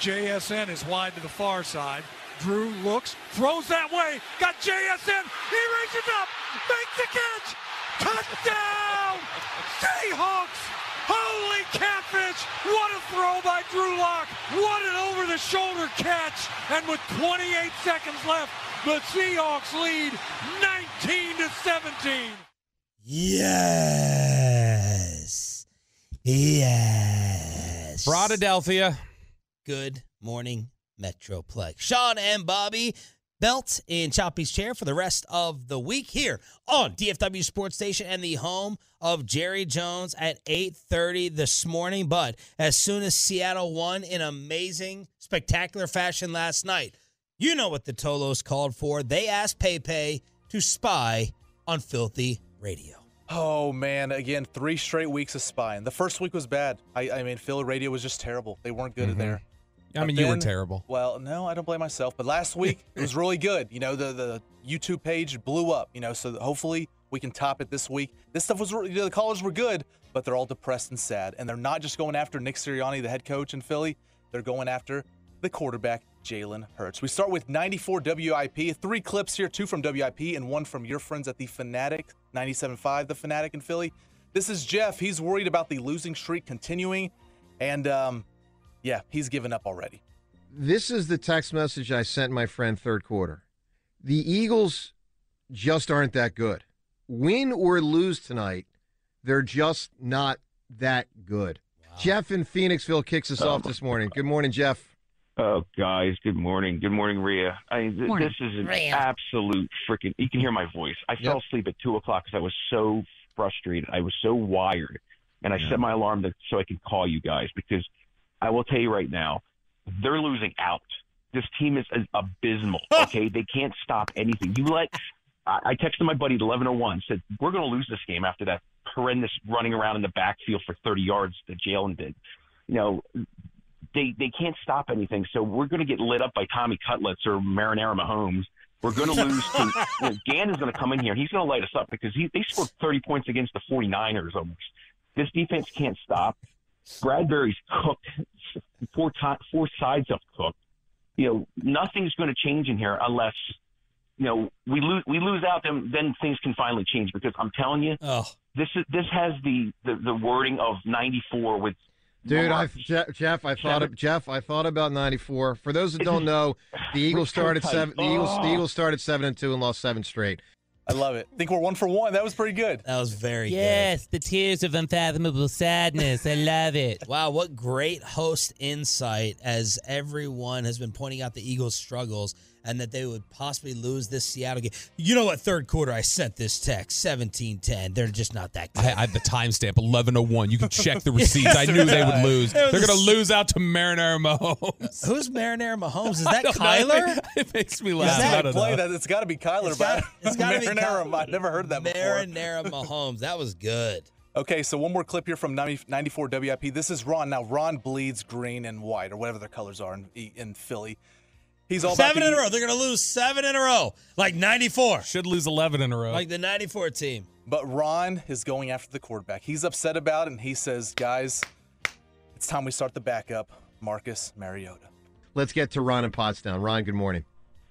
JSN is wide to the far side. Drew looks, throws that way, got JSN, he reaches up, makes the catch, touchdown! Seahawks! Holy catfish! What a throw by Drew Lock! What an over-the-shoulder catch! And with 28 seconds left, the Seahawks lead 19 to 17. Yes. Yes. Broadelphia. Good morning, Metroplex. Shan and Bobby Belt in Choppy's chair for the rest of the week here on DFW Sports Station and the home of Jerry Jones at 8:30 this morning. But as soon as Seattle won in amazing, spectacular fashion last night, you know what the Tolos called for. They asked Pepe to spy on Filthy Radio. Oh man! Again, three straight weeks of spying. The first week was bad. I, I mean, Philly radio was just terrible. They weren't good Mhm. there. I But mean, you were terrible. Well, no, I don't blame myself. But last week it was really good. You know, the the YouTube page blew up. You know, so hopefully we can top it this week. This stuff was you know, the callers were good, but they're all depressed and sad, and they're not just going after Nick Sirianni, the head coach in Philly. They're going after the quarterback Jalen Hurts. We start with 94 WIP. Three clips here, two from WIP and one from your friends at the Fanatic 97.5, the Fanatic in Philly. This is Jeff. He's worried about the losing streak continuing, and um, yeah, he's given up already. This is the text message I sent my friend third quarter. The Eagles just aren't that good. Win or lose tonight, they're just not that good. Jeff in Phoenixville kicks us off this morning. Good morning, Jeff. Oh, guys, good morning. Good morning, Rhea. I mean, th- Morning, this is an Rhea. absolute freaking. You can hear my voice. I fell Yep. asleep at two o'clock because I was so frustrated. I was so wired, and I set my alarm to, so I could call you guys because I will tell you right now, they're losing out. This team is abysmal. Okay, they can't stop anything. You let. I texted my buddy at eleven oh one. Said we're going to lose this game after that horrendous running around in the backfield for thirty yards that Jalen did. You know, they they can't stop anything. So we're going to get lit up by Tommy Cutlets or Marinara Mahomes. We're going to lose to you know, Dan is going to come in here. He's going to light us up because he, they scored 30 points against the 49ers almost. This defense can't stop. Bradberry's cooked. Four to, four sides of cooked. You know, nothing's going to change in here unless you know we lose we lose out. Then then things can finally change because I'm telling you, Oh, this is this has the the, the wording of 94 with Dude, I Lamar. Je- Jeff, I thought of, Jeff, I thought about '94. For those that don't know, the Eagles started seven. The Eagles, the Oh. Eagles started seven and two and lost seven straight. I love it. think we're one for one. That was pretty good. that was very good. Yes, the tears of unfathomable sadness. I love it. Wow, what great host insight as everyone has been pointing out the Eagles' struggles and that they would possibly lose this Seattle game. You know what? Third quarter, I sent this text 17 10. They're just not that good. I, I had the timestamp 1101. You can check the receipts. I knew they would lose. They're going to s- lose out to Marinara Mahomes. Who's Marinara Mahomes? Is that I don't know. Kyler? It makes me Is laugh. that I how don't play know. that? It's got to be Kyler. It's but it's got to be Marinara. I've never heard that before. Marinara Mahomes. That was good. Okay, so one more clip here from 90, 94 WIP. This is Ron. Now, Ron bleeds green and white, or whatever their colors are in, in Philly. He's all Seven in a row. They're going to lose seven in a row. Like 94. Should lose 11 in a row. Like the 94 team. But Ron is going after the quarterback. He's upset about it, and he says, guys, it's time we start the backup, Marcus Mariota. Let's get to Ron in Pottstown. Ron, good morning.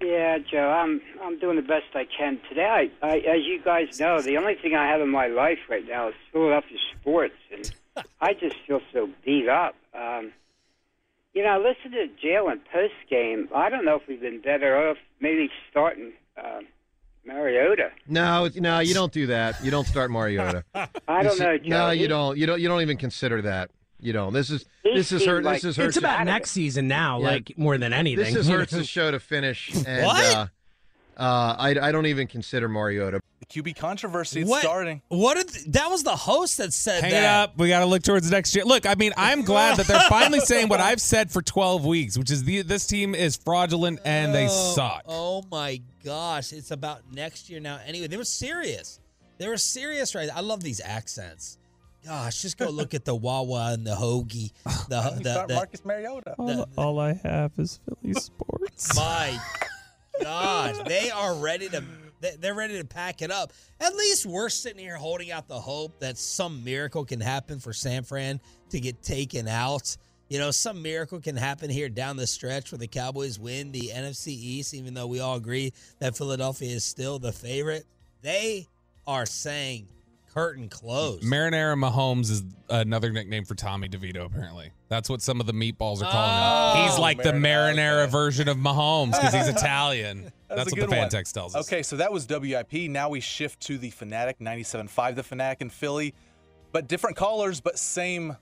Yeah, Joe, I'm I'm doing the best I can today. I, I, as you guys know, the only thing I have in my life right now is Philadelphia sports, and I just feel so beat up. Um, you know, I listened to Jalen post game. I don't know if we've been better off maybe starting uh, Mariota. No, no, you don't do that. You don't start Mariota. I don't know, Joe. No, you don't. You don't. You don't even consider that. You don't. This is He this is her. like- This is her. It's about next season now, Yeah. like more than anything. This is Hurts' show to finish. And, What? Uh, uh, I, I don't even consider Mariota. The QB controversy is What? starting. What did that was the host that said Hang that. it up. We got to look towards next year. Look, I mean, I'm glad that they're finally saying what I've said for 12 weeks, which is the, this team is fraudulent and they Oh, suck. Oh my gosh, it's about next year now. Anyway, they were serious. They were serious, right? I love these accents. Gosh, just go look at the Wawa and the hoagie. The, You the, the- Marcus Mariota. the- all I have is Philly sports. my gosh, they are ready to. They- They're ready to pack it up. At least we're sitting here holding out the hope that some miracle can happen for San Fran to get taken out. You know, some miracle can happen here down the stretch where the Cowboys win the NFC East, even though we all agree that Philadelphia is still the favorite. They are saying curtain closed. Marinara Mahomes is another nickname for Tommy DeVito, apparently. That's what some of the meatballs are calling him. Oh, he's Oh, like the marinara, marinara okay. version of Mahomes because he's Italian. That's, That's, what the fan one. text tells us. Okay, so that was WIP. Now we shift to the Fanatic 97.5, the Fanatic in Philly. But different callers, but same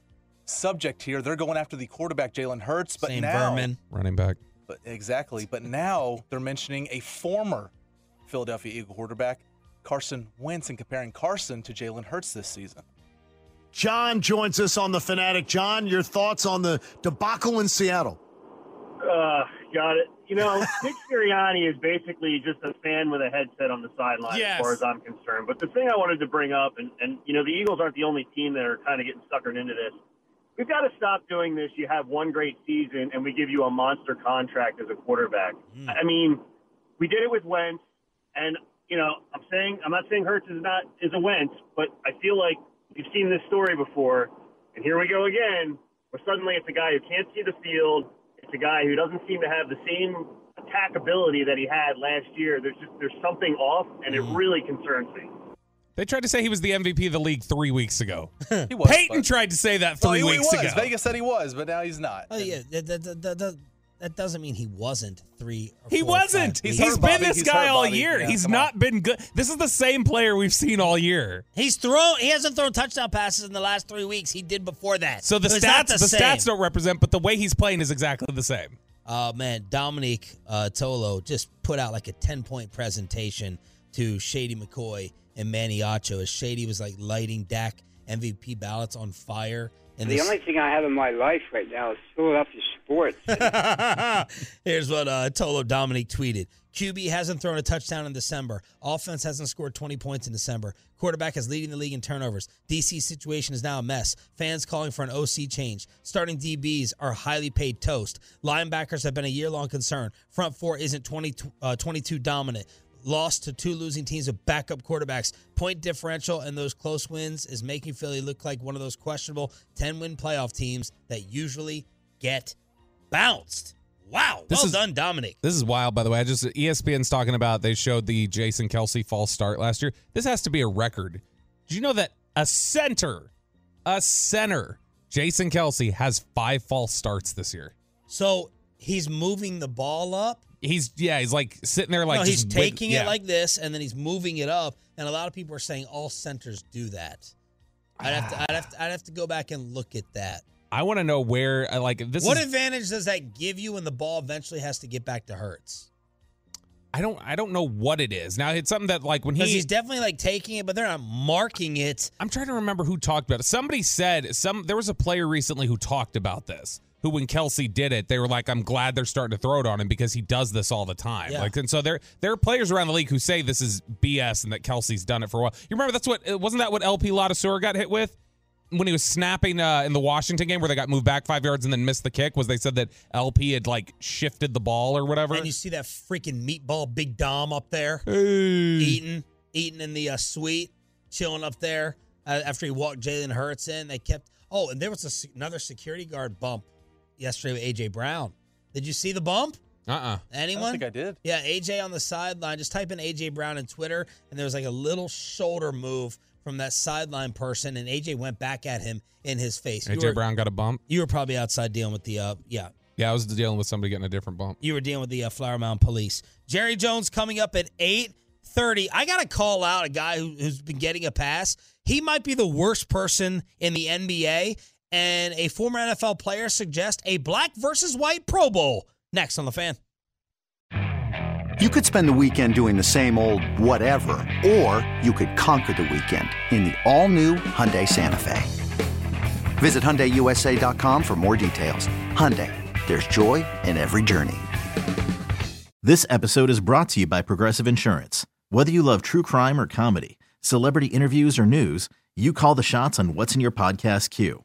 subject here. They're going after the quarterback, Jalen Hurts. But Same now, vermin. Running back. But exactly. But now they're mentioning a former Philadelphia Eagle quarterback, Carson Wentz, and comparing Carson to Jalen Hurts this season. John joins us on the Fanatic. John, your thoughts on the debacle in Seattle? Uh, got it. You know, Nick Sirianni is basically just a fan with a headset on the sideline, Yes. as far as I'm concerned. But the thing I wanted to bring up, and, and you know, the Eagles aren't the only team that are kind of getting suckered into this. We've got to stop doing this. You have one great season, and we give you a monster contract as a quarterback. I mean, we did it with Wentz, and you know, I'm saying I'm not saying Hurts is not is a Wentz, but I feel like you've seen this story before, and here we go again. Where suddenly it's a guy who can't see the field. It's a guy who doesn't seem to have the same attack ability that he had last year. There's just there's something off, and it mm. really concerns me. They tried to say he was the MVP of the league three weeks ago. He was. Peyton but- tried to say that No, three he, he weeks was. ago. Vegas said he was, but now he's not. Oh yeah, that, that, that, that, that- that doesn't mean he wasn't three. Or He four wasn't. five He's, weeks. been Bobby. this He's guy hurt, all Bobby. year. Yeah, He's come not been good. This is the same player we've seen all year. He's thrown. He hasn't thrown touchdown passes in the last three weeks. He did before that. So the It's not stats, the, same. stats don't represent, but the way he's playing is exactly the same. Oh man, Dominique uh, Tolo just put out like a ten point presentation to Shady McCoy and Manny Acho as Shady was like lighting Dak MVP ballots on fire. And The this- only thing I have in my life right now is Philadelphia sports. Here's what uh, Tolo Dominic tweeted. QB hasn't thrown a touchdown in December. Offense hasn't scored 20 points in December. Quarterback is leading the league in turnovers. DC situation is now a mess. Fans calling for an OC change. Starting DBs are highly paid toast. Linebackers have been a year long concern. Front four isn't 20, uh, 22 dominant. Lost to two losing teams with backup quarterbacks. Point differential and those close wins is making Philly look like one of those questionable 10 win playoff teams that usually get bounced. Wow. This well is- done, Dominic. This is wild, by the way. I just ESPN's talking about they showed the Jason Kelce false start last year. This has to be a record. Did you know that a center, a center, Jason Kelce has five false starts this year? So he's moving the ball up. He's yeah, he's like sitting there like no, he's taking yeah. it like this, and then he's moving it up. And a lot of people are saying all centers do that. I'd have to, I'd have to, I'd have to go back and look at that. I want to know where uh, like this what is. advantage does that give you when the ball eventually has to get back to Hurts? I don't I don't know what it is. Now it's something that like when he he's definitely like taking it, but they're not marking it. I'm trying to remember who talked about it. Somebody said some there was a player recently who talked about this. Who when Kelce did it, they were like, "I'm glad they're starting to throw it on him because he does this all the time." Yeah. Like, and so there there are players around the league who say this is BS and that Kelce's done it for a while. You remember that's what uh, wasn't that what LP Ladouceur got hit with when he was snapping uh, in the Washington game where they got moved back five yards and then missed the kick? Was they said that LP had like shifted the ball or whatever? And you see that freaking meatball Big Dom up there Hey. eating, eating in the uh, suite, chilling up there uh, after he walked Jalen Hurts in. They kept. Oh, and there was a, another security guard bump yesterday with AJ Brown. Did you see the bump? Uh-uh. Anyone? I don't think I did. Yeah, AJ on the sideline. Just type in AJ Brown in Twitter, and there was like a little shoulder move from that sideline person, and AJ went back at him in his face. AJ were- Brown got a bump. You were probably outside dealing with the uh, yeah. Yeah, I was dealing with somebody getting a different bump. You were dealing with the uh, Flower Mound Police. Jerry Jones coming up at eight. 30. I got to call out a guy who, who's been getting a pass. He might be the worst person in the NBA. And a former NFL player suggests a black versus white Pro Bowl. Next on the fan. You could spend the weekend doing the same old whatever, or you could conquer the weekend in the all-new Hyundai Santa Fe. Visit HyundaiUSA.com for more details. Hyundai, there's joy in every journey. This episode is brought to you by Progressive Insurance. Whether you love true crime or comedy, celebrity interviews or news, you call the shots on what's in your podcast queue.